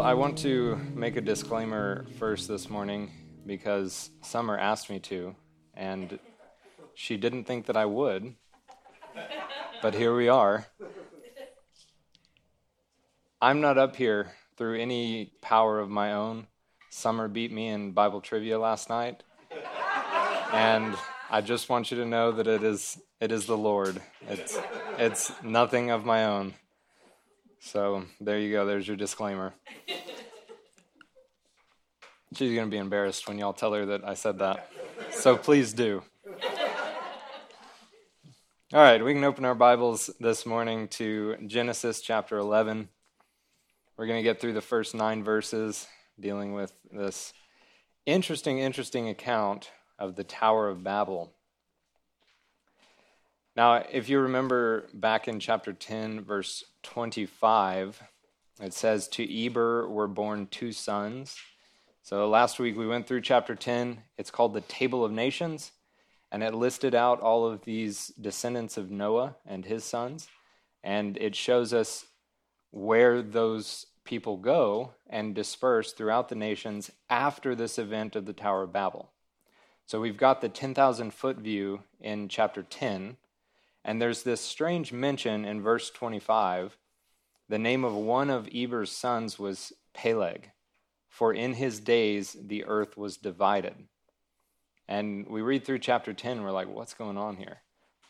Well, I want to make a disclaimer first this morning because Summer asked me to, and she didn't think that I would. But here we are. I'm not up here through any power of my own. Summer beat me in Bible trivia last night. And I just want you to know that it is it is the Lord. It's it's nothing of my own. So there you go. There's your disclaimer. She's going to be embarrassed when y'all tell her that I said that. So please do. All right, we can open our Bibles this morning to Genesis chapter 11. We're going to get through the first nine verses dealing with this interesting, interesting account of the Tower of Babel. Now, if you remember back in chapter 10, verse 25, it says, To Eber were born two sons. So last week we went through chapter 10. It's called the Table of Nations, and it listed out all of these descendants of Noah and his sons. And it shows us where those people go and disperse throughout the nations after this event of the Tower of Babel. So we've got the 10,000 foot view in chapter 10, and there's this strange mention in verse 25. The name of one of Eber's sons was Peleg, for in his days the earth was divided. And we read through chapter 10, we're like, what's going on here?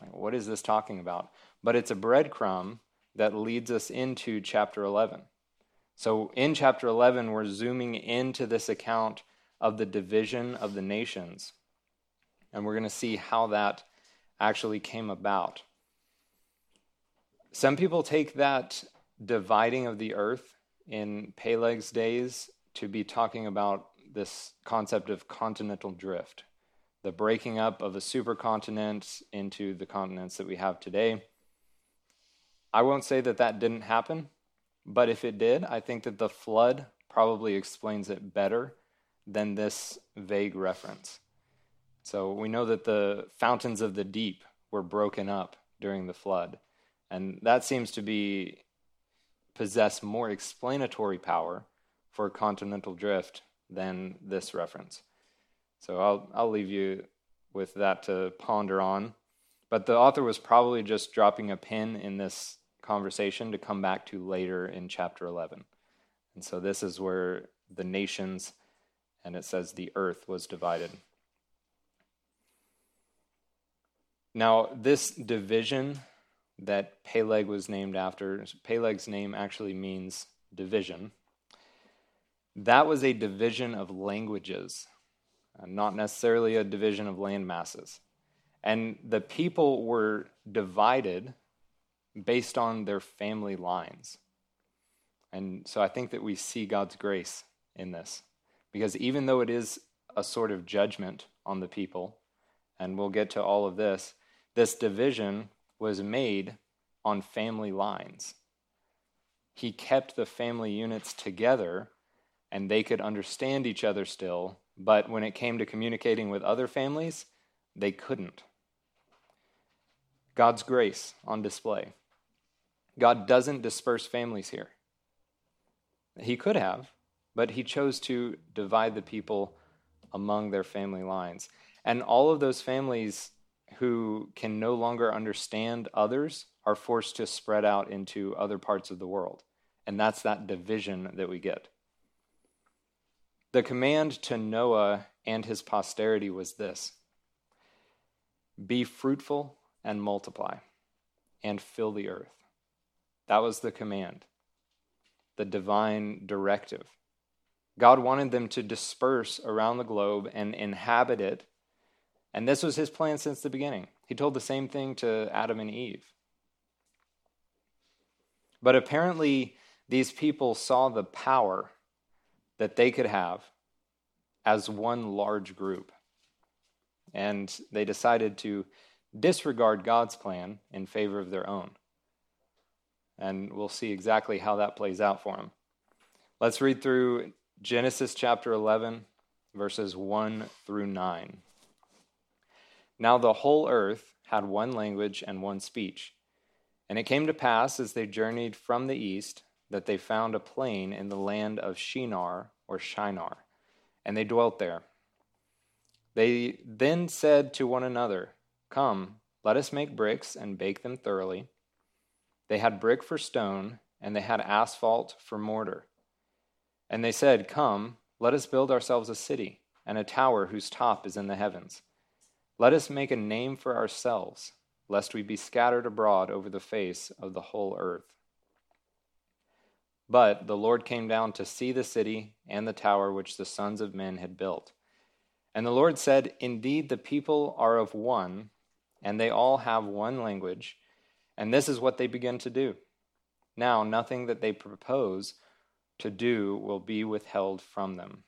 Like, what is this talking about? But it's a breadcrumb that leads us into chapter 11. So in chapter 11, we're zooming into this account of the division of the nations and we're going to see how that actually came about. Some people take that dividing of the earth in Peleg's days to be talking about this concept of continental drift, the breaking up of a supercontinent into the continents that we have today. I won't say that that didn't happen, but if it did, I think that the flood probably explains it better than this vague reference. So we know that the fountains of the deep were broken up during the flood. And that seems to be possess more explanatory power for continental drift than this reference. So I'll I'll leave you with that to ponder on. But the author was probably just dropping a pin in this conversation to come back to later in chapter 11. And so this is where the nations and it says the earth was divided. Now, this division that Peleg was named after, Peleg's name actually means division. That was a division of languages, uh, not necessarily a division of land masses. And the people were divided based on their family lines. And so I think that we see God's grace in this. Because even though it is a sort of judgment on the people, and we'll get to all of this, this division was made on family lines. He kept the family units together and they could understand each other still, but when it came to communicating with other families, they couldn't. God's grace on display. God doesn't disperse families here. He could have, but he chose to divide the people among their family lines. And all of those families who can no longer understand others are forced to spread out into other parts of the world. And that's that division that we get. The command to Noah and his posterity was this Be fruitful and multiply, and fill the earth. That was the command, the divine directive. God wanted them to disperse around the globe and inhabit it and this was his plan since the beginning. He told the same thing to Adam and Eve. But apparently, these people saw the power that they could have as one large group. And they decided to disregard God's plan in favor of their own. And we'll see exactly how that plays out for them. Let's read through Genesis chapter 11, verses 1 through 9. Now the whole earth had one language and one speech. And it came to pass, as they journeyed from the east, that they found a plain in the land of Shinar or Shinar, and they dwelt there. They then said to one another, Come, let us make bricks and bake them thoroughly. They had brick for stone, and they had asphalt for mortar. And they said, Come, let us build ourselves a city, and a tower whose top is in the heavens. Let us make a name for ourselves, lest we be scattered abroad over the face of the whole earth. But the Lord came down to see the city and the tower which the sons of men had built. And the Lord said, Indeed, the people are of one, and they all have one language, and this is what they begin to do. Now, nothing that they propose to do will be withheld from them.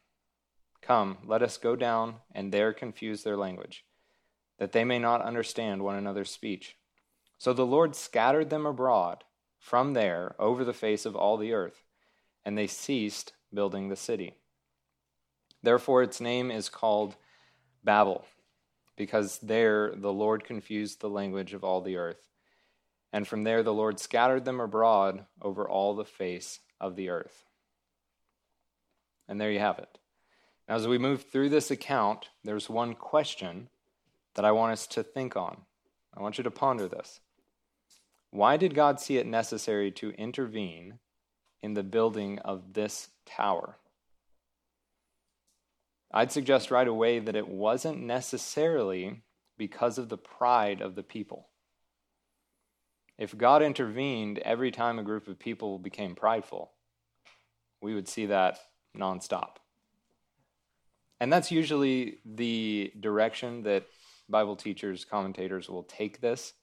Come, let us go down and there confuse their language, that they may not understand one another's speech. So the Lord scattered them abroad from there over the face of all the earth, and they ceased building the city. Therefore, its name is called Babel, because there the Lord confused the language of all the earth. And from there the Lord scattered them abroad over all the face of the earth. And there you have it. Now, as we move through this account, there's one question that I want us to think on. I want you to ponder this. Why did God see it necessary to intervene in the building of this tower? I'd suggest right away that it wasn't necessarily because of the pride of the people. If God intervened every time a group of people became prideful, we would see that nonstop. And that's usually the direction that Bible teachers, commentators will take this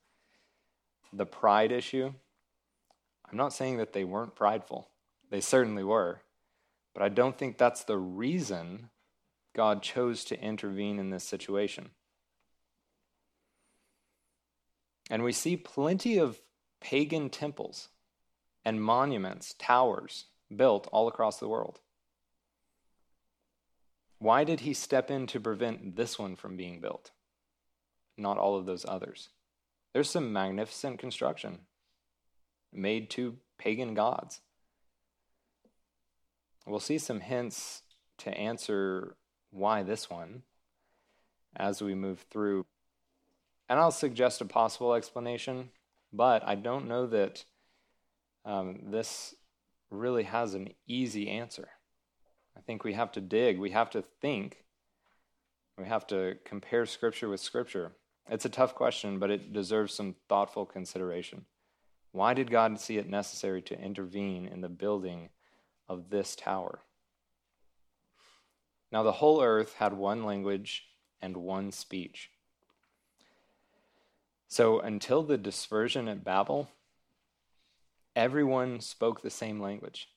the pride issue. I'm not saying that they weren't prideful, they certainly were. But I don't think that's the reason God chose to intervene in this situation. And we see plenty of pagan temples and monuments, towers built all across the world. Why did he step in to prevent this one from being built? Not all of those others. There's some magnificent construction made to pagan gods. We'll see some hints to answer why this one as we move through. And I'll suggest a possible explanation, but I don't know that um, this really has an easy answer. I think we have to dig, we have to think, we have to compare Scripture with Scripture. It's a tough question, but it deserves some thoughtful consideration. Why did God see it necessary to intervene in the building of this tower? Now, the whole earth had one language and one speech. So, until the dispersion at Babel, everyone spoke the same language.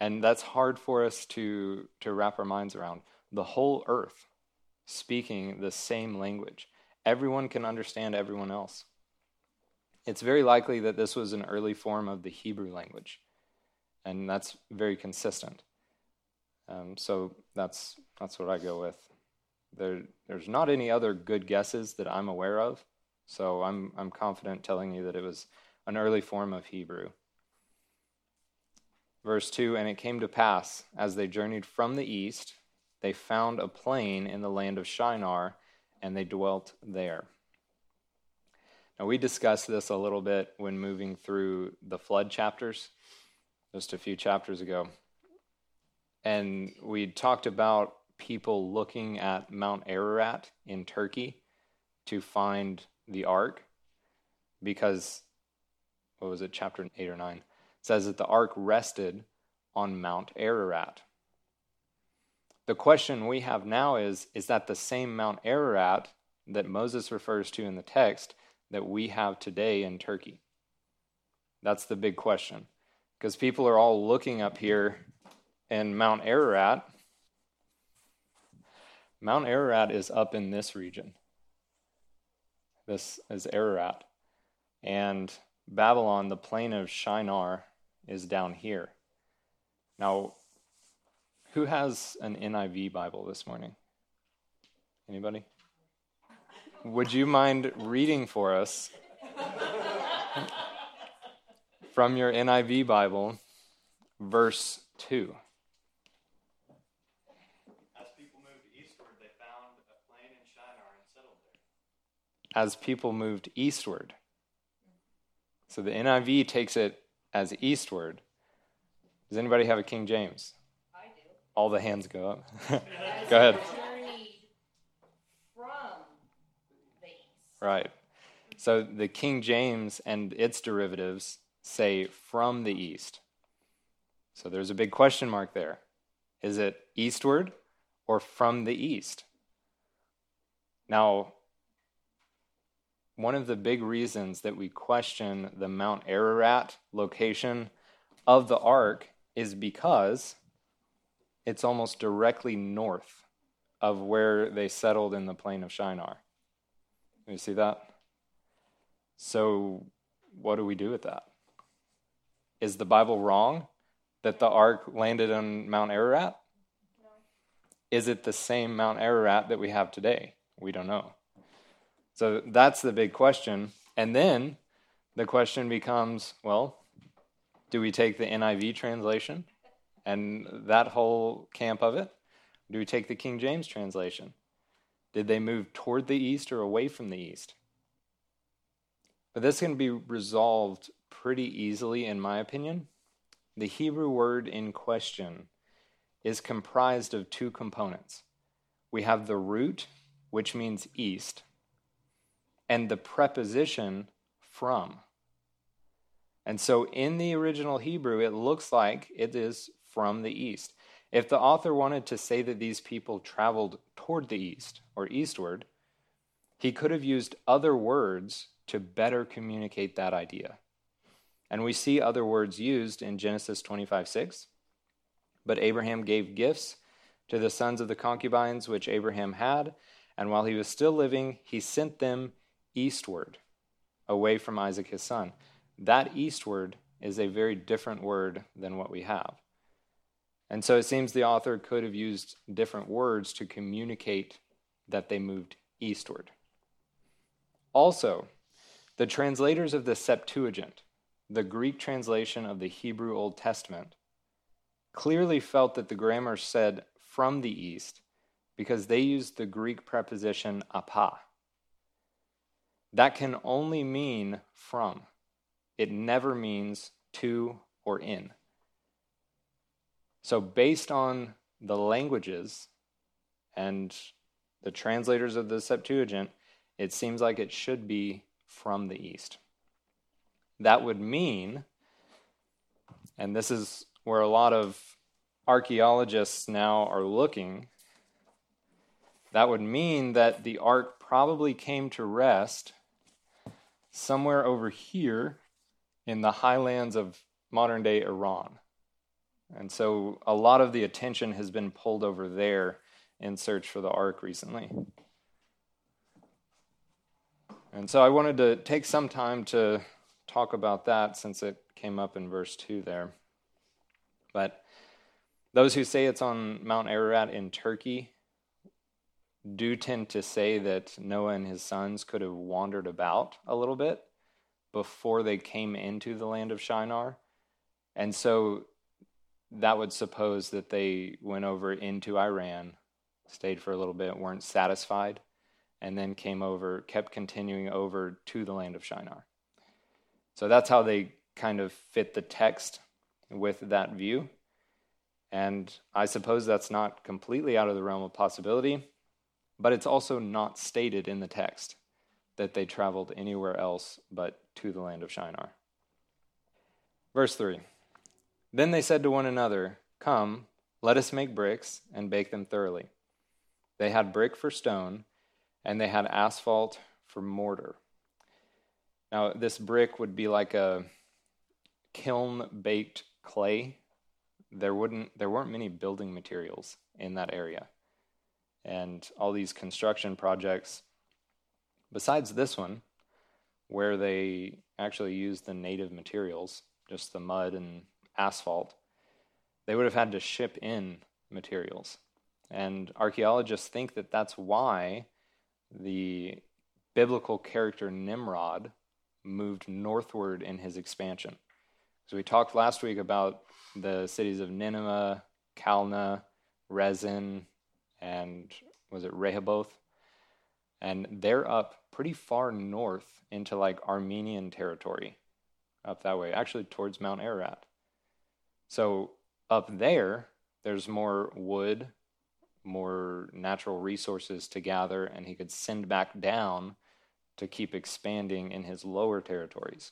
And that's hard for us to, to wrap our minds around. The whole earth speaking the same language. Everyone can understand everyone else. It's very likely that this was an early form of the Hebrew language, and that's very consistent. Um, so that's that's what I go with. There, there's not any other good guesses that I'm aware of, so I'm I'm confident telling you that it was an early form of Hebrew. Verse 2 And it came to pass, as they journeyed from the east, they found a plain in the land of Shinar, and they dwelt there. Now, we discussed this a little bit when moving through the flood chapters, just a few chapters ago. And we talked about people looking at Mount Ararat in Turkey to find the ark because, what was it, chapter 8 or 9? says that the ark rested on Mount Ararat. The question we have now is is that the same Mount Ararat that Moses refers to in the text that we have today in Turkey? That's the big question. Because people are all looking up here in Mount Ararat. Mount Ararat is up in this region. This is Ararat. And Babylon, the plain of Shinar, is down here. Now, who has an NIV Bible this morning? Anybody? Would you mind reading for us from your NIV Bible verse 2. As people moved eastward, they found a plain in Shinar and settled there. As people moved eastward. So the NIV takes it as eastward. Does anybody have a King James? All the hands go up. Go ahead. Right. So the King James and its derivatives say from the east. So there's a big question mark there. Is it eastward or from the east? Now, one of the big reasons that we question the Mount Ararat location of the ark is because it's almost directly north of where they settled in the plain of Shinar. You see that? So, what do we do with that? Is the Bible wrong that the ark landed on Mount Ararat? Is it the same Mount Ararat that we have today? We don't know. So, that's the big question. And then the question becomes well, do we take the NIV translation and that whole camp of it? Do we take the King James translation? Did they move toward the east or away from the east? But this can be resolved pretty easily, in my opinion. The Hebrew word in question is comprised of two components. We have the root, which means east, and the preposition from. And so in the original Hebrew, it looks like it is from the east. If the author wanted to say that these people traveled toward the east or eastward, he could have used other words to better communicate that idea. And we see other words used in Genesis 25 6. But Abraham gave gifts to the sons of the concubines which Abraham had, and while he was still living, he sent them eastward, away from Isaac his son. That eastward is a very different word than what we have. And so it seems the author could have used different words to communicate that they moved eastward. Also, the translators of the Septuagint, the Greek translation of the Hebrew Old Testament, clearly felt that the grammar said from the east because they used the Greek preposition apo. That can only mean from, it never means to or in. So, based on the languages and the translators of the Septuagint, it seems like it should be from the east. That would mean, and this is where a lot of archaeologists now are looking, that would mean that the ark probably came to rest somewhere over here in the highlands of modern day Iran. And so a lot of the attention has been pulled over there in search for the ark recently. And so I wanted to take some time to talk about that since it came up in verse 2 there. But those who say it's on Mount Ararat in Turkey do tend to say that Noah and his sons could have wandered about a little bit before they came into the land of Shinar. And so that would suppose that they went over into Iran, stayed for a little bit, weren't satisfied, and then came over, kept continuing over to the land of Shinar. So that's how they kind of fit the text with that view. And I suppose that's not completely out of the realm of possibility, but it's also not stated in the text that they traveled anywhere else but to the land of Shinar. Verse 3 Then they said to one another, Come, let us make bricks and bake them thoroughly. They had brick for stone, and they had asphalt for mortar. Now, this brick would be like a kiln baked clay. There wouldn't there weren't many building materials in that area. And all these construction projects besides this one where they actually used the native materials, just the mud and asphalt, they would have had to ship in materials. And archaeologists think that that's why the biblical character Nimrod moved northward in his expansion. So we talked last week about the cities of Nineveh, Calneh, Resen, and was it Rehoboth? And they're up pretty far north into like Armenian territory, up that way, actually towards Mount Ararat. So up there, there's more wood, more natural resources to gather, and he could send back down to keep expanding in his lower territories.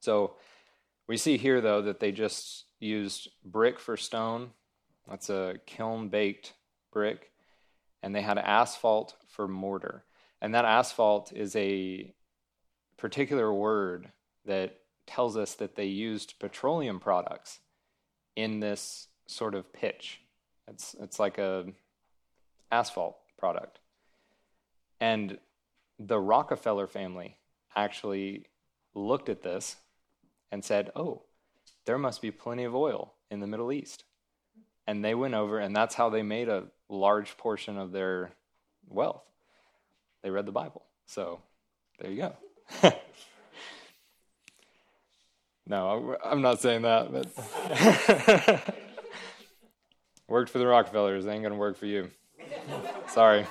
So we see here, though, that they just used brick for stone. That's a kiln baked brick. And they had asphalt for mortar. And that asphalt is a particular word that tells us that they used petroleum products in this sort of pitch. It's, it's like a asphalt product. And the Rockefeller family actually looked at this and said, Oh, there must be plenty of oil in the Middle East. And they went over, and that's how they made a large portion of their wealth. They read the Bible. So there you go. no, I'm not saying that, but worked for the Rockefellers. They ain't to work for you. Sorry.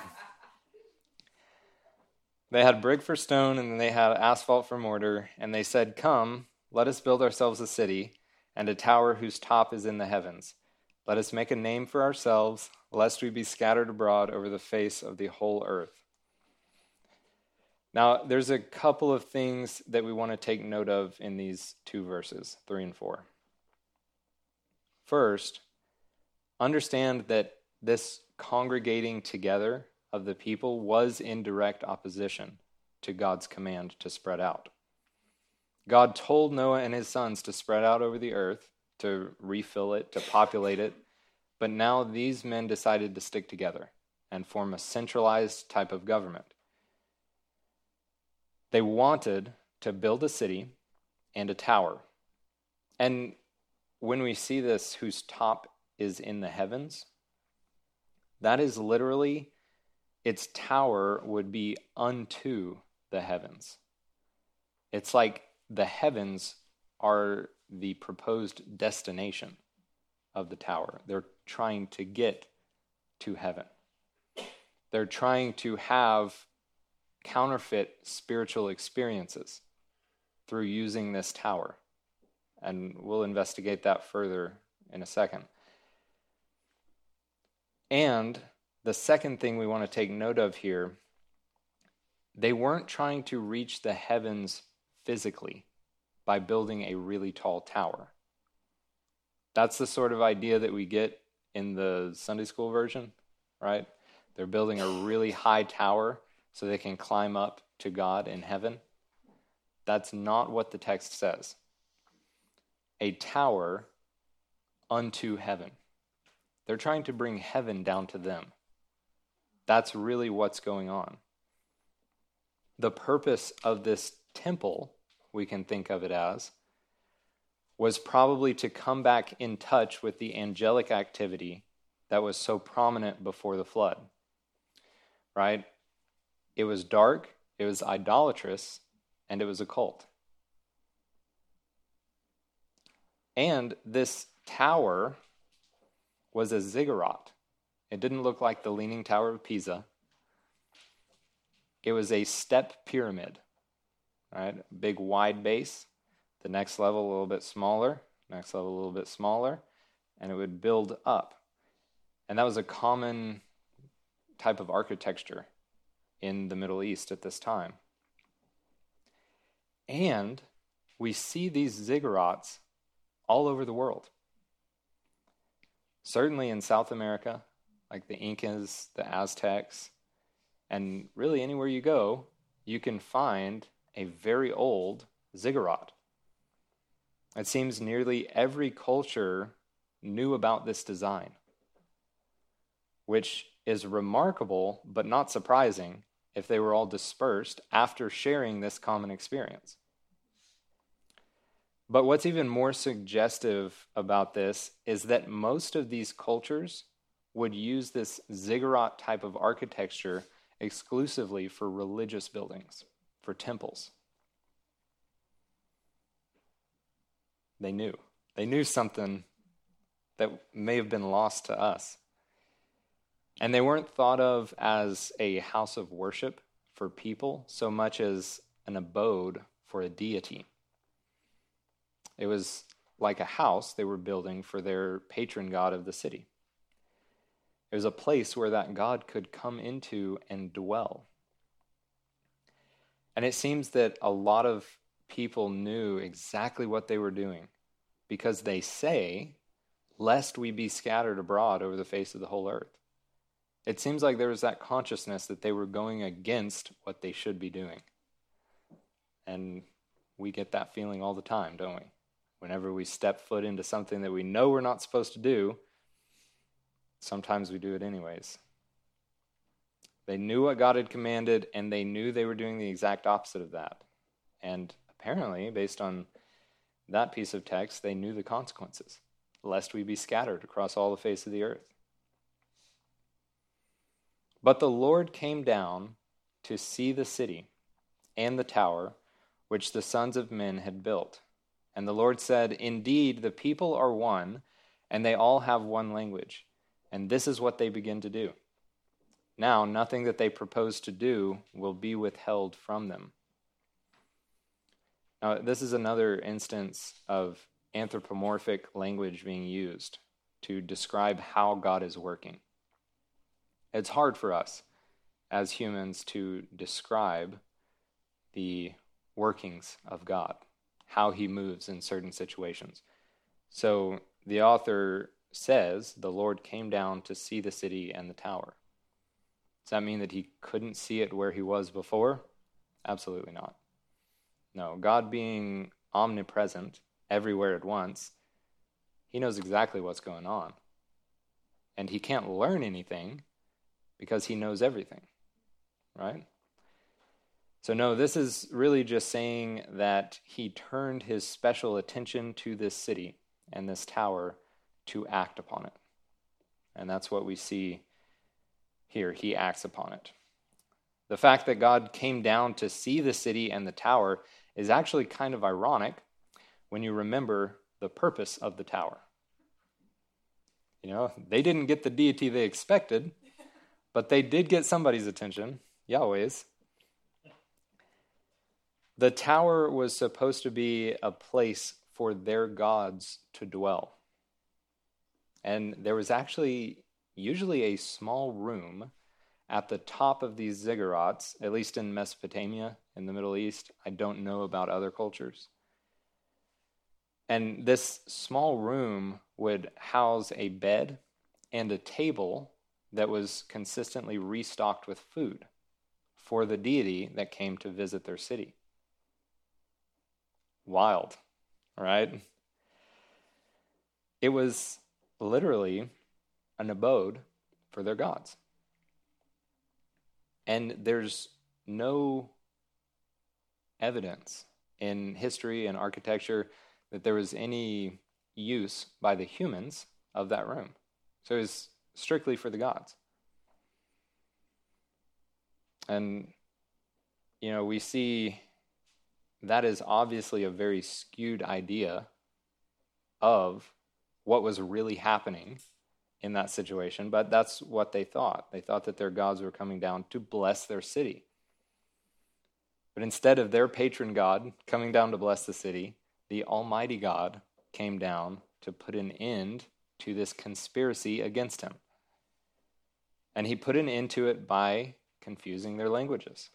They had brick for stone, and then they had asphalt for mortar, and they said, Come, let us build ourselves a city, and a tower whose top is in the heavens. Let us make a name for ourselves, lest we be scattered abroad over the face of the whole earth. Now, there's a couple of things that we want to take note of in these two verses, 3 and 4. First, understand that this congregating together of the people was in direct opposition to God's command to spread out. God told Noah and his sons to spread out over the earth, to refill it, to populate it, but now these men decided to stick together and form a centralized type of government. They wanted to build a city and a tower. And when we see this, whose top is in the heavens, that is literally its tower would be unto the heavens. It's like the heavens are the proposed destination of the tower. They're trying to get to heaven. They're trying to have counterfeit spiritual experiences through using this tower. And we'll investigate that further in a second. And the second thing we want to take note of here they weren't trying to reach the heavens physically by building a really tall tower. That's the sort of idea that we get in the Sunday school version, right? They're building a really high tower so they can climb up to God in heaven. That's not what the text says. A tower unto heaven. They're trying to bring heaven down to them. That's really what's going on. The purpose of this temple, we can think of it as, was probably to come back in touch with the angelic activity that was so prominent before the flood. Right? It was dark, it was idolatrous, and it was occult. And this tower was a ziggurat. It didn't look like the Leaning Tower of Pisa. It was a step pyramid, right? Big wide base. The next level a little bit smaller, next level a little bit smaller, and it would build up. And that was a common type of architecture in the Middle East at this time. And we see these ziggurats all over the world. Certainly in South America, like the Incas, the Aztecs, and really anywhere you go, you can find a very old ziggurat. It seems nearly every culture knew about this design, which is remarkable but not surprising if they were all dispersed after sharing this common experience. But what's even more suggestive about this is that most of these cultures would use this ziggurat type of architecture exclusively for religious buildings, for temples. They knew. They knew something that may have been lost to us. And they weren't thought of as a house of worship for people so much as an abode for a deity. It was like a house they were building for their patron god of the city. It was a place where that God could come into and dwell. And it seems that a lot of people knew exactly what they were doing because they say, Lest we be scattered abroad over the face of the whole earth. It seems like there was that consciousness that they were going against what they should be doing. And we get that feeling all the time, don't we? Whenever we step foot into something that we know we're not supposed to do, sometimes we do it anyways. They knew what God had commanded, and they knew they were doing the exact opposite of that. And apparently, based on that piece of text, they knew the consequences, lest we be scattered across all the face of the earth. But the Lord came down to see the city and the tower which the sons of men had built. And the Lord said, Indeed, the people are one, and they all have one language. And this is what they begin to do. Now, nothing that they propose to do will be withheld from them. Now, this is another instance of anthropomorphic language being used to describe how God is working. It's hard for us as humans to describe the workings of God, how he moves in certain situations. So the author says the Lord came down to see the city and the tower. Does that mean that he couldn't see it where he was before? Absolutely not. No, God being omnipresent everywhere at once, he knows exactly what's going on. And he can't learn anything because he knows everything, right? So, no, this is really just saying that he turned his special attention to this city and this tower to act upon it. And that's what we see here. He acts upon it. The fact that God came down to see the city and the tower is actually kind of ironic when you remember the purpose of the tower. You know, they didn't get the deity they expected, but they did get somebody's attention, Yahweh's. The tower was supposed to be a place for their gods to dwell. And there was actually usually a small room at the top of these ziggurats, at least in Mesopotamia, in the Middle East. I don't know about other cultures. And this small room would house a bed and a table that was consistently restocked with food for the deity that came to visit their city. Wild, right? It was literally an abode for their gods. And there's no evidence in history and architecture that there was any use by the humans of that room. So it was strictly for the gods. And, you know, we see that is obviously a very skewed idea of what was really happening in that situation, but that's what they thought. They thought that their gods were coming down to bless their city. But instead of their patron god coming down to bless the city, the Almighty God came down to put an end to this conspiracy against him. And he put an end to it by confusing their languages.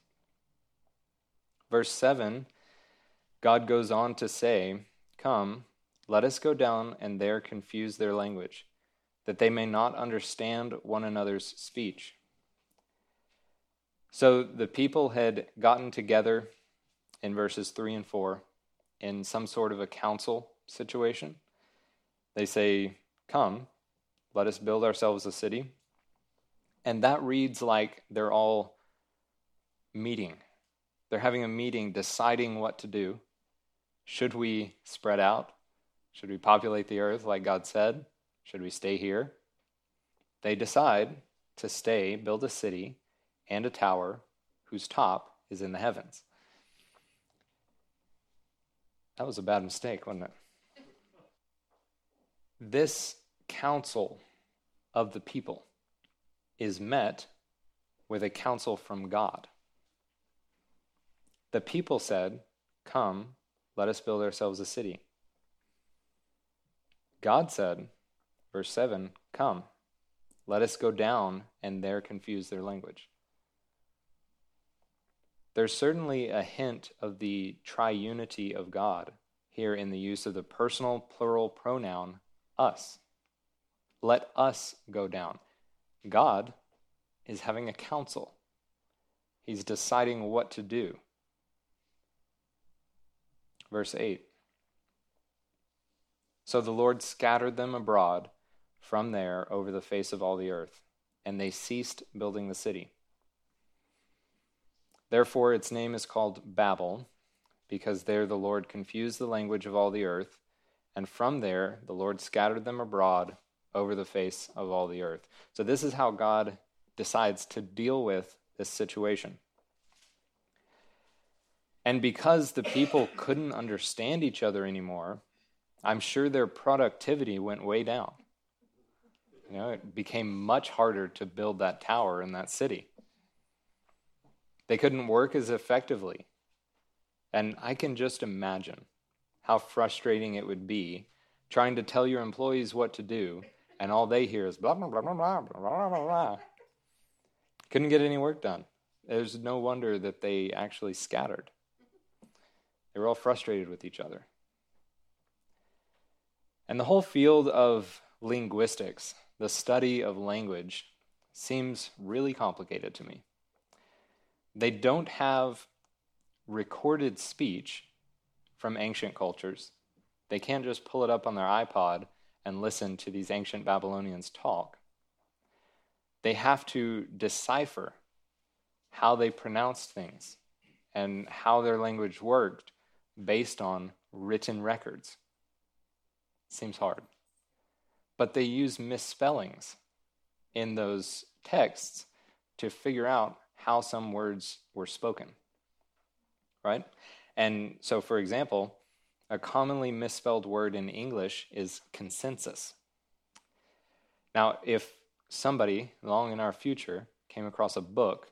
Verse 7, God goes on to say, Come, let us go down and there confuse their language, that they may not understand one another's speech. So the people had gotten together in verses 3 and 4 in some sort of a council situation. They say, Come, let us build ourselves a city and that reads like they're all meeting. They're having a meeting deciding what to do. Should we spread out? Should we populate the earth like God said? Should we stay here? They decide to stay, build a city and a tower whose top is in the heavens. That was a bad mistake, wasn't it? this council of the people is met with a counsel from God. The people said, Come, let us build ourselves a city. God said, verse 7, Come, let us go down and there confuse their language. There's certainly a hint of the triunity of God here in the use of the personal plural pronoun us. Let us go down. God is having a council, He's deciding what to do. Verse 8 So the Lord scattered them abroad from there over the face of all the earth, and they ceased building the city. Therefore, its name is called Babel, because there the Lord confused the language of all the earth, and from there the Lord scattered them abroad over the face of all the earth. So, this is how God decides to deal with this situation. And because the people couldn't understand each other anymore, I'm sure their productivity went way down. You know, it became much harder to build that tower in that city. They couldn't work as effectively. And I can just imagine how frustrating it would be trying to tell your employees what to do, and all they hear is blah, blah, blah, blah, blah, blah, blah, blah. Couldn't get any work done. There's no wonder that they actually scattered. They were all frustrated with each other. And the whole field of linguistics, the study of language, seems really complicated to me. They don't have recorded speech from ancient cultures. They can't just pull it up on their iPod and listen to these ancient Babylonians talk. They have to decipher how they pronounced things and how their language worked based on written records. Seems hard. But they use misspellings in those texts to figure out how some words were spoken. Right? And so, for example, a commonly misspelled word in English is consensus. Now, if somebody long in our future came across a book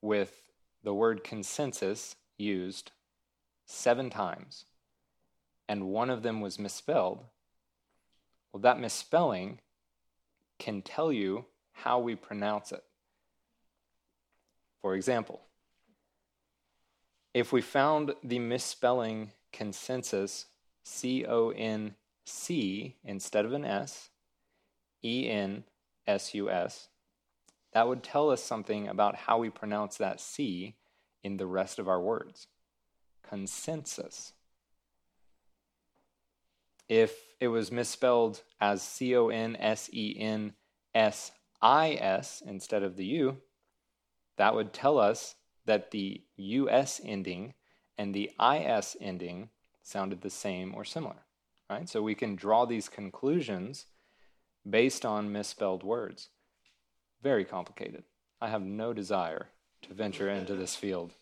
with the word consensus used seven times and one of them was misspelled, well, that misspelling can tell you how we pronounce it. For example, if we found the misspelling consensus C O N C instead of an S, E N S U S, that would tell us something about how we pronounce that C in the rest of our words. Consensus. If it was misspelled as C O N S E N S I S instead of the U, that would tell us that the US ending and the IS ending sounded the same or similar. Right? So we can draw these conclusions based on misspelled words. Very complicated. I have no desire to venture into this field.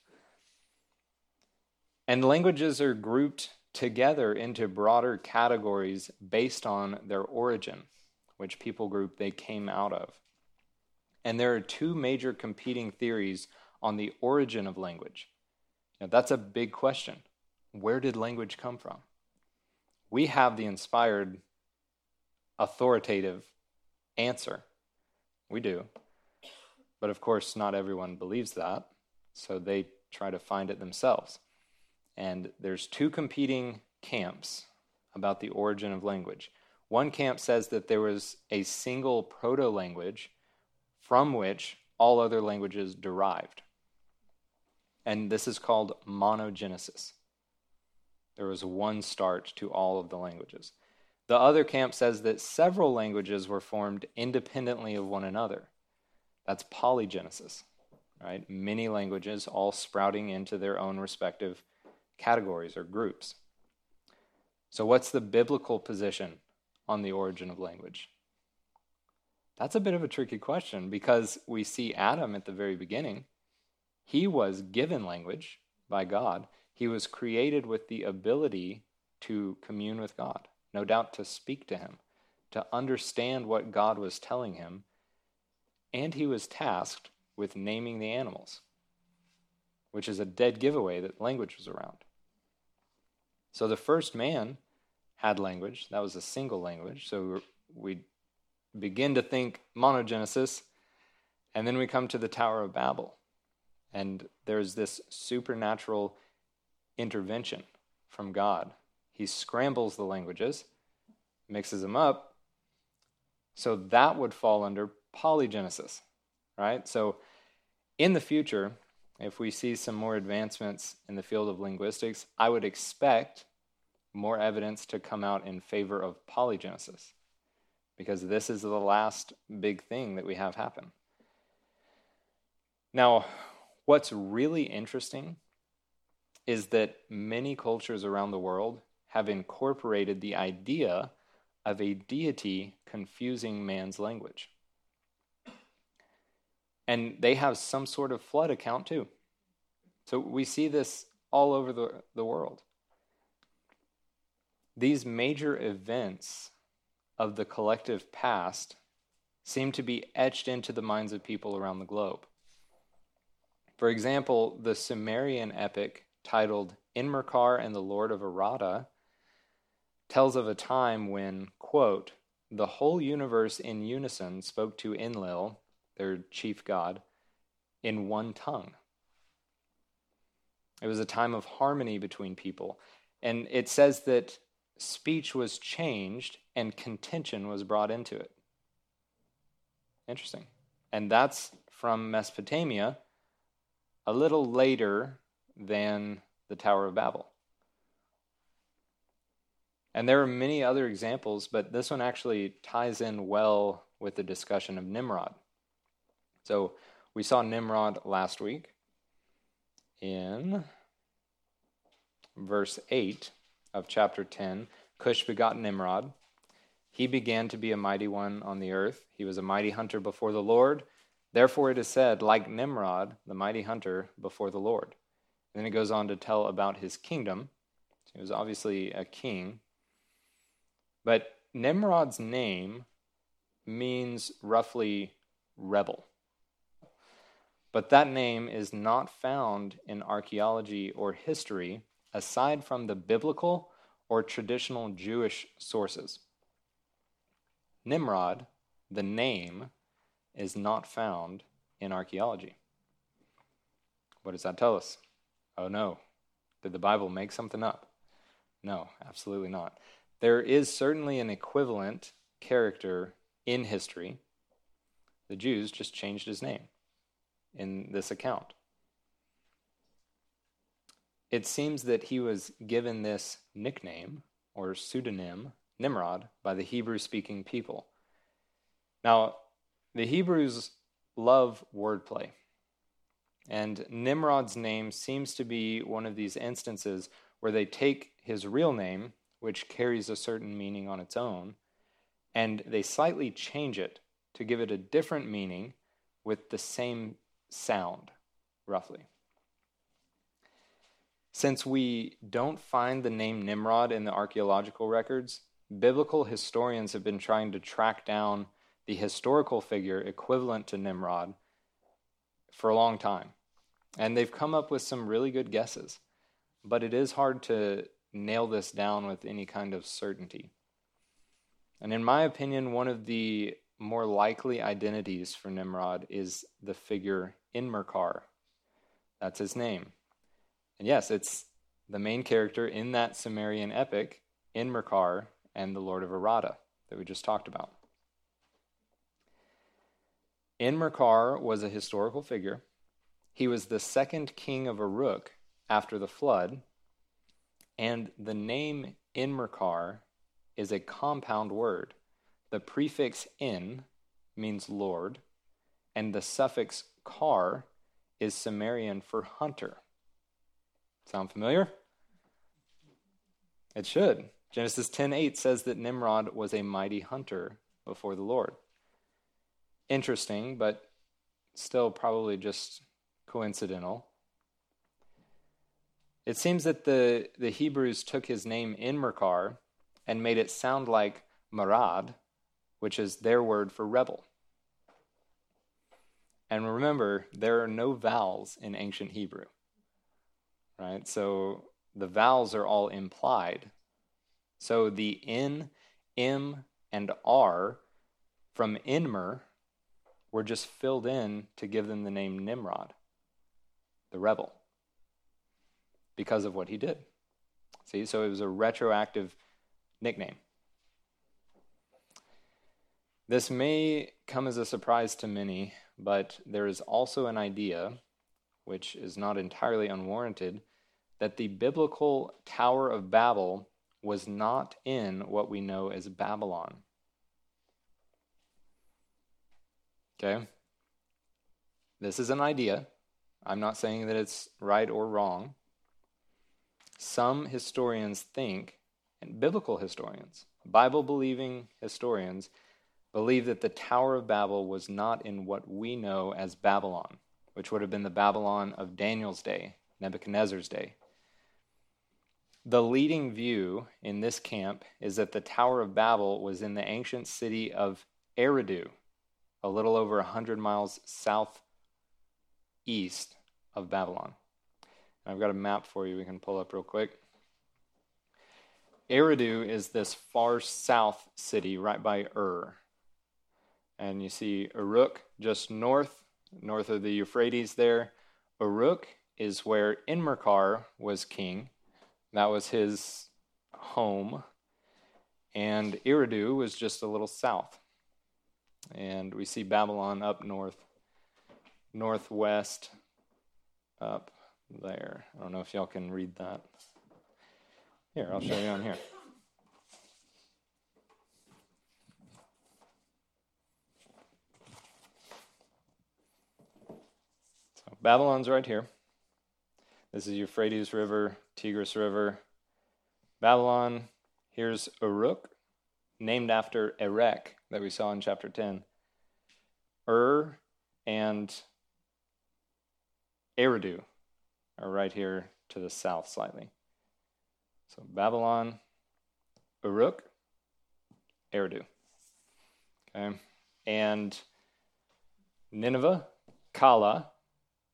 And languages are grouped together into broader categories based on their origin, which people group they came out of. And there are two major competing theories on the origin of language. Now, that's a big question. Where did language come from? We have the inspired, authoritative answer. We do. But of course, not everyone believes that, so they try to find it themselves. And there's two competing camps about the origin of language. One camp says that there was a single proto language from which all other languages derived. And this is called monogenesis. There was one start to all of the languages. The other camp says that several languages were formed independently of one another. That's polygenesis, right? Many languages all sprouting into their own respective categories or groups. So, what's the biblical position on the origin of language? That's a bit of a tricky question because we see Adam at the very beginning. He was given language by God, he was created with the ability to commune with God, no doubt to speak to Him. to understand what God was telling him, and he was tasked with naming the animals, which is a dead giveaway that language was around. So the first man had language, that was a single language. So we begin to think monogenesis, and then we come to the Tower of Babel. And there's this supernatural intervention from God. He scrambles the languages, mixes them up. So that would fall under polygenesis, right? So in the future, if we see some more advancements in the field of linguistics, I would expect more evidence to come out in favor of polygenesis because this is the last big thing that we have happen. Now, what's really interesting is that many cultures around the world have incorporated the idea of a deity confusing man's language. And they have some sort of flood account too. So we see this all over the, the world. These major events of the collective past seem to be etched into the minds of people around the globe. For example, the Sumerian epic titled Enmerkar and the Lord of Aratta tells of a time when, quote, the whole universe in unison spoke to Enlil, their chief god, in one tongue. It was a time of harmony between people. And it says that speech was changed and contention was brought into it. Interesting. And that's from Mesopotamia, a little later than the Tower of Babel. And there are many other examples, but this one actually ties in well with the discussion of Nimrod. So we saw Nimrod last week in verse 8 of chapter 10, Cush begot Nimrod. He began to be a mighty one on the earth. He was a mighty hunter before the Lord. Therefore it is said, like Nimrod, the mighty hunter before the Lord. And then it goes on to tell about his kingdom. He was obviously a king. But Nimrod's name means roughly rebel. But that name is not found in archaeology or history aside from the biblical or traditional Jewish sources. Nimrod, the name, is not found in archaeology. What does that tell us? Oh no. Did the Bible make something up? No, absolutely not. There is certainly an equivalent character in history. The Jews just changed his name in this account it seems that he was given this nickname or pseudonym, Nimrod, by the Hebrew speaking people. Now, the Hebrews love wordplay. And Nimrod's name seems to be one of these instances where they take his real name, which carries a certain meaning on its own, and they slightly change it to give it a different meaning with the same sound, roughly. Since we don't find the name Nimrod in the archaeological records, biblical historians have been trying to track down the historical figure equivalent to Nimrod for a long time. And they've come up with some really good guesses. But it is hard to nail this down with any kind of certainty. And in my opinion, one of the more likely identities for Nimrod is the figure Enmerkar. That's his name. And yes, it's the main character in that Sumerian epic, Enmerkar and the Lord of Aratta that we just talked about. Enmerkar was a historical figure. He was the second king of Uruk after the flood, and the name Enmerkar is a compound word. The prefix in means Lord, and the suffix kar is Sumerian for hunter. Sound familiar? It should. Genesis 10:8 says that Nimrod was a mighty hunter before the Lord. Interesting, but still probably just coincidental. It seems that the, the Hebrews took his name Enmerkar and made it sound like Marad, which is their word for rebel. And remember, there are no vowels in ancient Hebrew, right? So the vowels are all implied. So the in, im, and r from Inmer were just filled in to give them the name Nimrod, the rebel, because of what he did. See, so it was a retroactive nickname. This may come as a surprise to many, but there is also an idea, which is not entirely unwarranted, that the biblical Tower of Babel was not in what we know as Babylon. Okay? This is an idea. I'm not saying that it's right or wrong. Some historians think, and biblical historians, Bible believing historians, believe that the Tower of Babel was not in what we know as Babylon, which would have been the Babylon of Daniel's day, Nebuchadnezzar's day. The leading view in this camp is that the Tower of Babel was in the ancient city of Eridu, a little over 100 miles southeast of Babylon. And I've got a map for you we can pull up real quick. Eridu is this far south city right by Ur. And you see Uruk just north, north of the Euphrates there. Uruk is where Enmerkar was king. That was his home. And Eridu was just a little south. And we see Babylon up north, northwest, up there. I don't know if y'all can read that. Here, I'll show you on here. So Babylon's right here. This is Euphrates River, Tigris River. Babylon, here's Uruk, named after Erech that we saw in chapter 10. Ur and Eridu are right here to the south slightly. So Babylon, Uruk, Eridu. Okay. And Nineveh, Calah,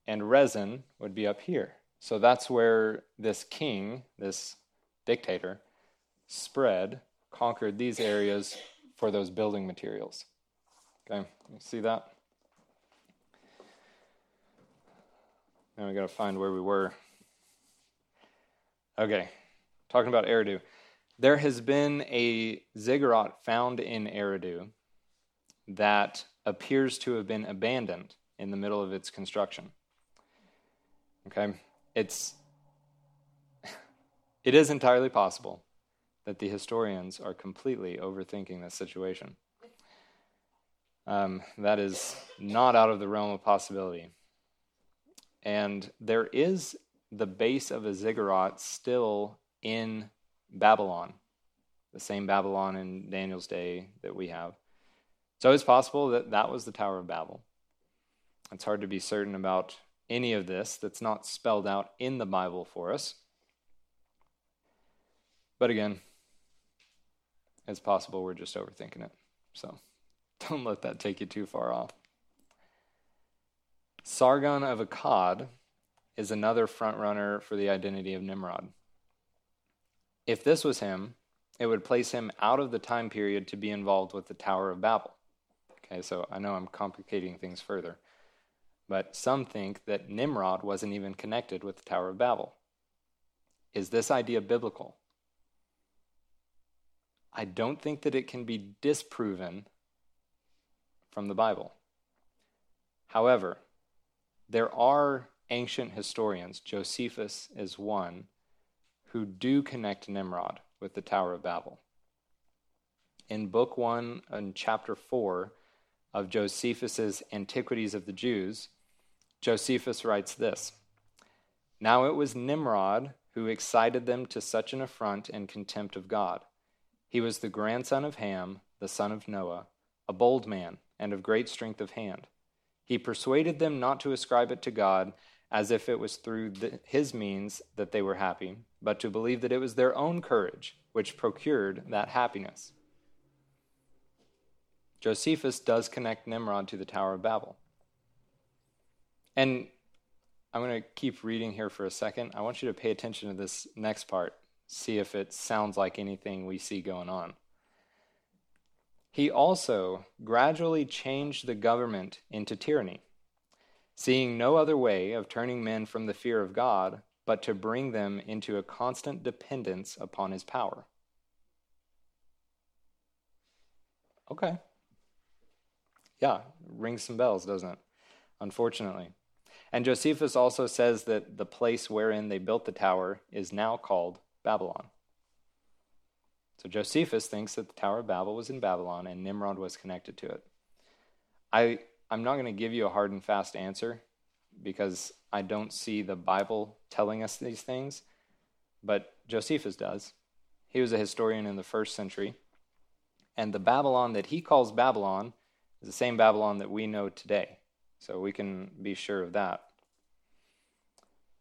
and Resen would be up here. So that's where this king, this dictator, spread, conquered these areas for those building materials. Okay, you see that? Now we got to find where we were. Okay, talking about Eridu. There has been a ziggurat found in Eridu that appears to have been abandoned in the middle of its construction. Okay, it's it is entirely possible that the historians are completely overthinking this situation. Um, that is not out of the realm of possibility. And there is the base of a ziggurat still in Babylon, the same Babylon in Daniel's day that we have. So it's possible that that was the Tower of Babel. It's hard to be certain about any of this that's not spelled out in the Bible for us. But again, it's possible we're just overthinking it. So don't let that take you too far off. Sargon of Akkad is another frontrunner for the identity of Nimrod. If this was him, it would place him out of the time period to be involved with the Tower of Babel. Okay, so I know I'm complicating things further, but some think that Nimrod wasn't even connected with the Tower of Babel. Is this idea biblical? I don't think that it can be disproven from the Bible. However, there are ancient historians, Josephus is one, who do connect Nimrod with the Tower of Babel. In Book 1 and Chapter 4 of Josephus's Antiquities of the Jews, Josephus writes this Now it was Nimrod who excited them to such an affront and contempt of God. He was the grandson of Ham, the son of Noah, a bold man and of great strength of hand. He persuaded them not to ascribe it to God as if it was through the, his means that they were happy, but to believe that it was their own courage which procured that happiness. Josephus does connect Nimrod to the Tower of Babel. And I'm going to keep reading here for a second. I want you to pay attention to this next part, see if it sounds like anything we see going on. He also gradually changed the government into tyranny, seeing no other way of turning men from the fear of God but to bring them into a constant dependence upon his power. Okay. Yeah, rings some bells, doesn't it? Unfortunately. And Josephus also says that the place wherein they built the tower is now called Babylon. So Josephus thinks that the Tower of Babel was in Babylon and Nimrod was connected to it. I, I'm not going to give you a hard and fast answer because I don't see the Bible telling us these things, but Josephus does. He was a historian in the first century. And the Babylon that he calls Babylon is the same Babylon that we know today. So we can be sure of that.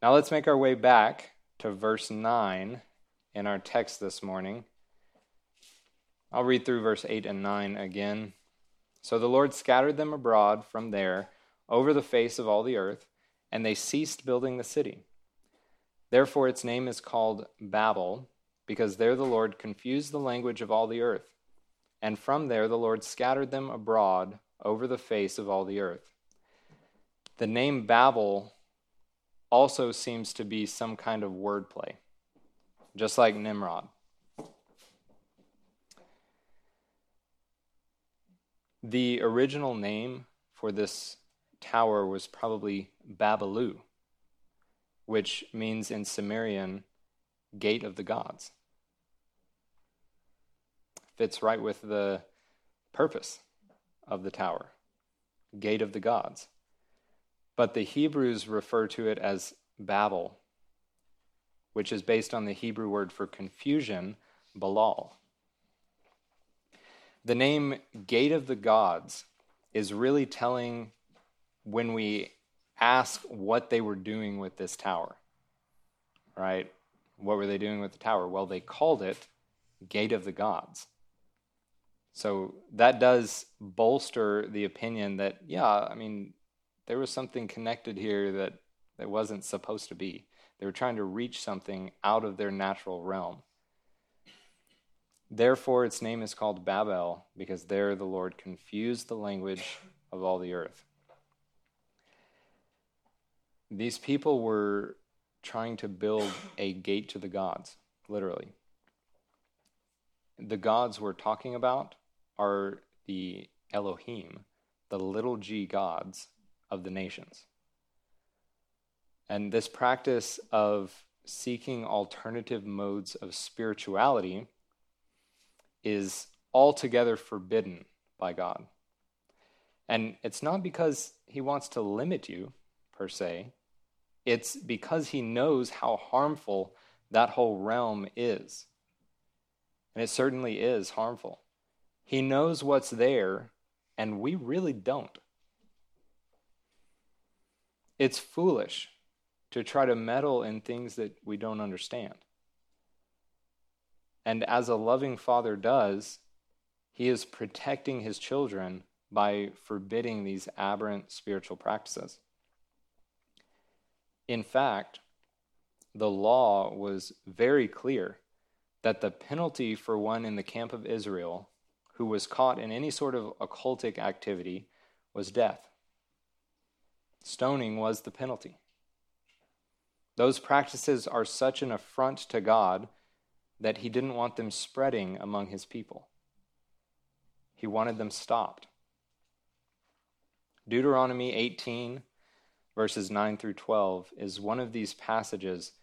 Now let's make our way back to verse 9 in our text this morning. I'll read through verse 8 and 9 again. So the Lord scattered them abroad from there over the face of all the earth, and they ceased building the city. Therefore its name is called Babel, because there the Lord confused the language of all the earth. And from there the Lord scattered them abroad over the face of all the earth. The name Babel also seems to be some kind of wordplay, just like Nimrod. The original name for this tower was probably Babalu, which means in Sumerian, gate of the gods. Fits right with the purpose of the tower, gate of the gods. But the Hebrews refer to it as Babel, which is based on the Hebrew word for confusion, Balal. The name Gate of the Gods is really telling when we ask what they were doing with this tower. Right? What were they doing with the tower? Well, they called it Gate of the Gods. So that does bolster the opinion that, yeah, I mean, there was something connected here that, that wasn't supposed to be. They were trying to reach something out of their natural realm. Therefore, its name is called Babel, because there the Lord confused the language of all the earth. These people were trying to build a gate to the gods, literally. The gods we're talking about are the Elohim, the little g gods of the nations. And this practice of seeking alternative modes of spirituality is altogether forbidden by God. And it's not because he wants to limit you, per se, it's because he knows how harmful that whole realm is. And it certainly is harmful. He knows what's there, and we really don't. It's foolish to try to meddle in things that we don't understand. And as a loving father does, he is protecting his children by forbidding these aberrant spiritual practices. In fact, the law was very clear that the penalty for one in the camp of Israel who was caught in any sort of occultic activity was death. Stoning was the penalty. Those practices are such an affront to God that he didn't want them spreading among his people. He wanted them stopped. Deuteronomy 18, verses 9 through 12, is one of these passages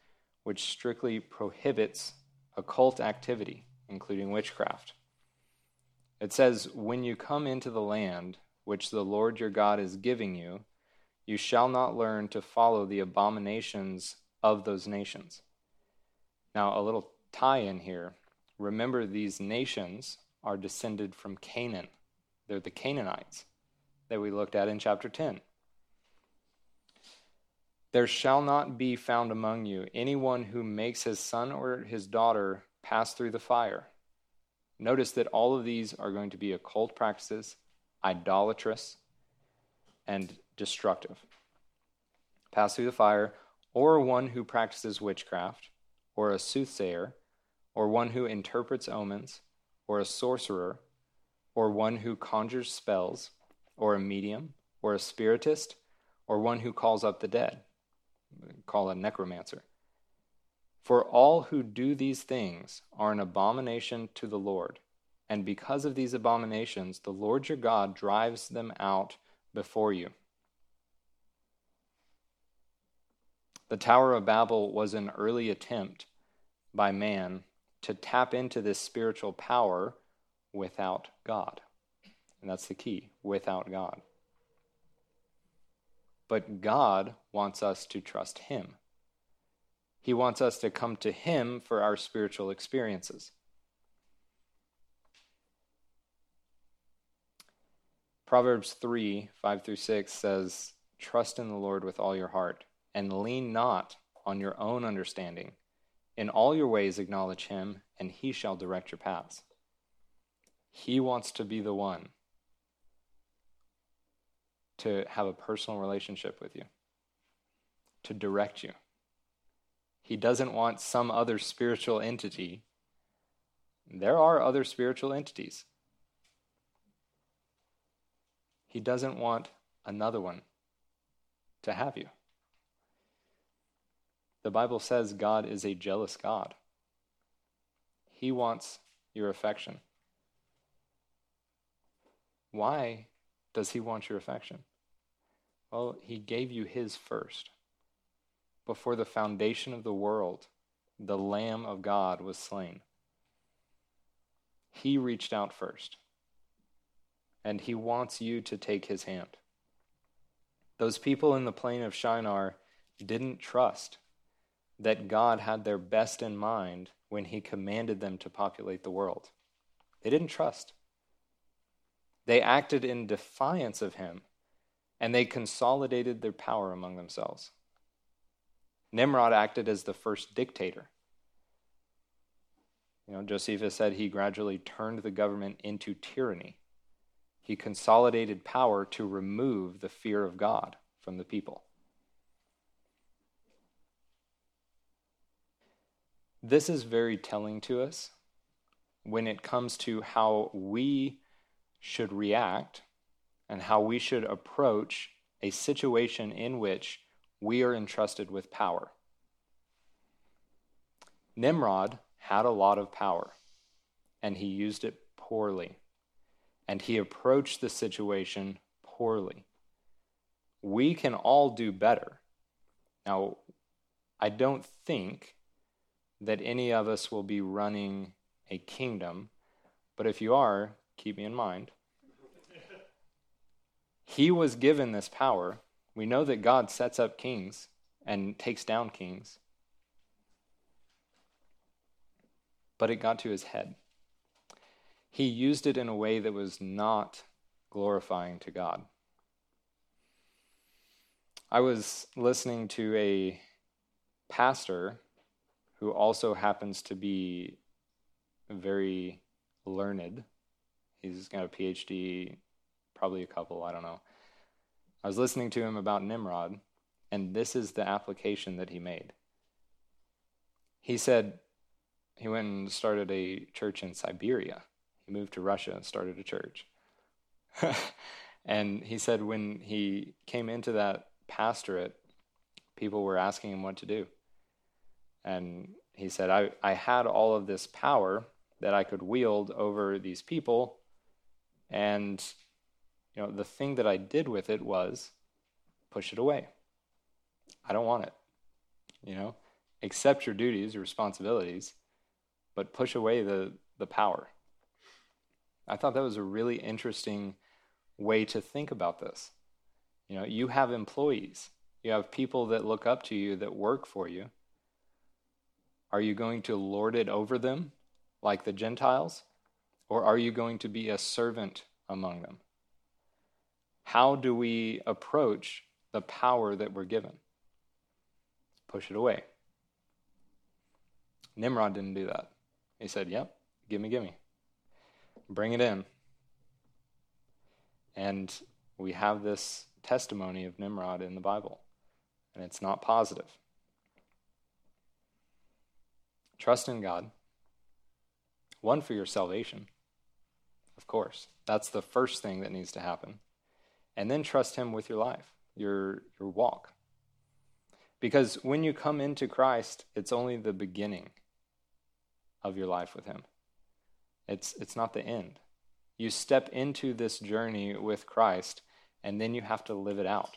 which strictly prohibits occult activity, including witchcraft. It says, When you come into the land which the Lord your God is giving you, you shall not learn to follow the abominations of those nations. Now, a little tie in here. Remember, these nations are descended from Canaan. They're the Canaanites that we looked at in chapter 10. There shall not be found among you anyone who makes his son or his daughter pass through the fire. Notice that all of these are going to be occult practices, idolatrous, and destructive. Pass through the fire, or one who practices witchcraft, or a soothsayer, or one who interprets omens, or a sorcerer, or one who conjures spells, or a medium, or a spiritist, or one who calls up the dead, call a necromancer. For all who do these things are an abomination to the Lord, and because of these abominations, the Lord your God drives them out before you. The Tower of Babel was an early attempt by man to tap into this spiritual power without God. And that's the key without God. But God wants us to trust Him. He wants us to come to Him for our spiritual experiences. Proverbs 3 5 through 6 says, Trust in the Lord with all your heart, and lean not on your own understanding. In all your ways acknowledge Him, and He shall direct your paths. He wants to be the one to have a personal relationship with you, to direct you. He doesn't want some other spiritual entity. There are other spiritual entities. He doesn't want another one to have you. The Bible says God is a jealous God. He wants your affection. Why does he want your affection? Well, he gave you his first. Before the foundation of the world, the Lamb of God was slain. He reached out first, and he wants you to take his hand. Those people in the plain of Shinar didn't trust that God had their best in mind when he commanded them to populate the world. They didn't trust. They acted in defiance of him, and they consolidated their power among themselves. Nimrod acted as the first dictator. You know, Josephus said he gradually turned the government into tyranny. He consolidated power to remove the fear of God from the people. This is very telling to us when it comes to how we should react and how we should approach a situation in which we are entrusted with power. Nimrod had a lot of power, and he used it poorly, and he approached the situation poorly. We can all do better. Now, I don't think that any of us will be running a kingdom, but if you are, keep me in mind. He was given this power. We know that God sets up kings and takes down kings. But it got to his head. He used it in a way that was not glorifying to God. I was listening to a pastor who also happens to be very learned. He's got a PhD, probably a couple, I don't know. I was listening to him about Nimrod, and this is the application that he made. He said he went and started a church in Siberia. He moved to Russia and started a church. and he said when he came into that pastorate, people were asking him what to do. And he said, I, I had all of this power that I could wield over these people. And, you know, the thing that I did with it was push it away. I don't want it. You know, accept your duties, your responsibilities, but push away the, the power. I thought that was a really interesting way to think about this. You know, you have employees, you have people that look up to you that work for you. Are you going to lord it over them like the Gentiles? Or are you going to be a servant among them? How do we approach the power that we're given? Push it away. Nimrod didn't do that. He said, Yep, gimme, gimme. Bring it in. And we have this testimony of Nimrod in the Bible, and it's not positive. Trust in God. One, for your salvation, of course. That's the first thing that needs to happen. And then trust Him with your life, your, your walk. Because when you come into Christ, it's only the beginning of your life with Him. It's, it's not the end. You step into this journey with Christ, and then you have to live it out.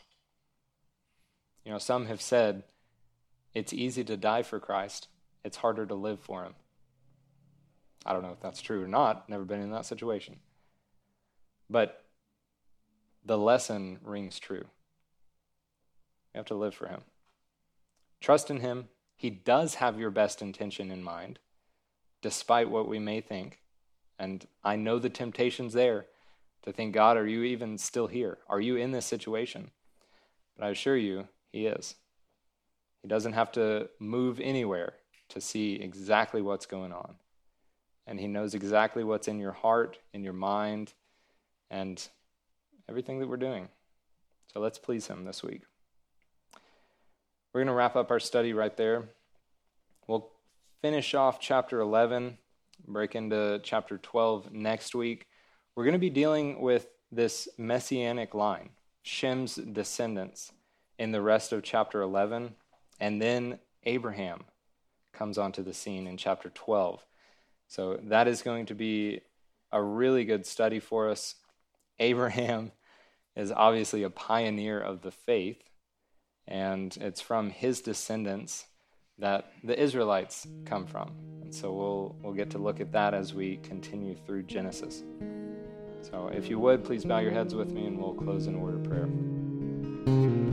You know, some have said it's easy to die for Christ, it's harder to live for Him. I don't know if that's true or not, never been in that situation. But the lesson rings true. You have to live for Him. Trust in Him. He does have your best intention in mind, despite what we may think. And I know the temptation's there to think, God, are you even still here? Are you in this situation? But I assure you, He is. He doesn't have to move anywhere to see exactly what's going on. And He knows exactly what's in your heart, in your mind, and everything that we're doing. So let's please Him this week. We're going to wrap up our study right there. We'll finish off chapter 11 break into chapter 12 next week. We're going to be dealing with this messianic line, Shem's descendants, in the rest of chapter 11. And then Abraham comes onto the scene in chapter 12. So that is going to be a really good study for us. Abraham is obviously a pioneer of the faith, and it's from his descendants that the Israelites come from. And so we'll, we'll get to look at that as we continue through Genesis. So if you would, please bow your heads with me and we'll close in word of prayer.